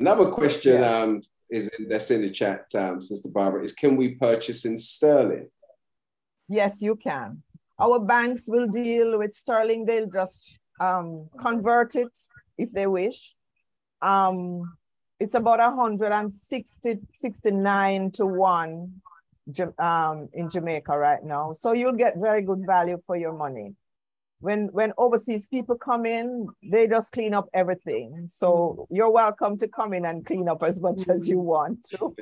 Another question yeah. um, is in, that's in the chat, um, Sister Barbara, is can we purchase in sterling? Yes, you can. Our banks will deal with sterling. They'll just um, convert it if they wish. Um, it's about 160, 69 to 1 um, in Jamaica right now. So you'll get very good value for your money. When, when overseas people come in, they just clean up everything. So mm. you're welcome to come in and clean up as much as you want to.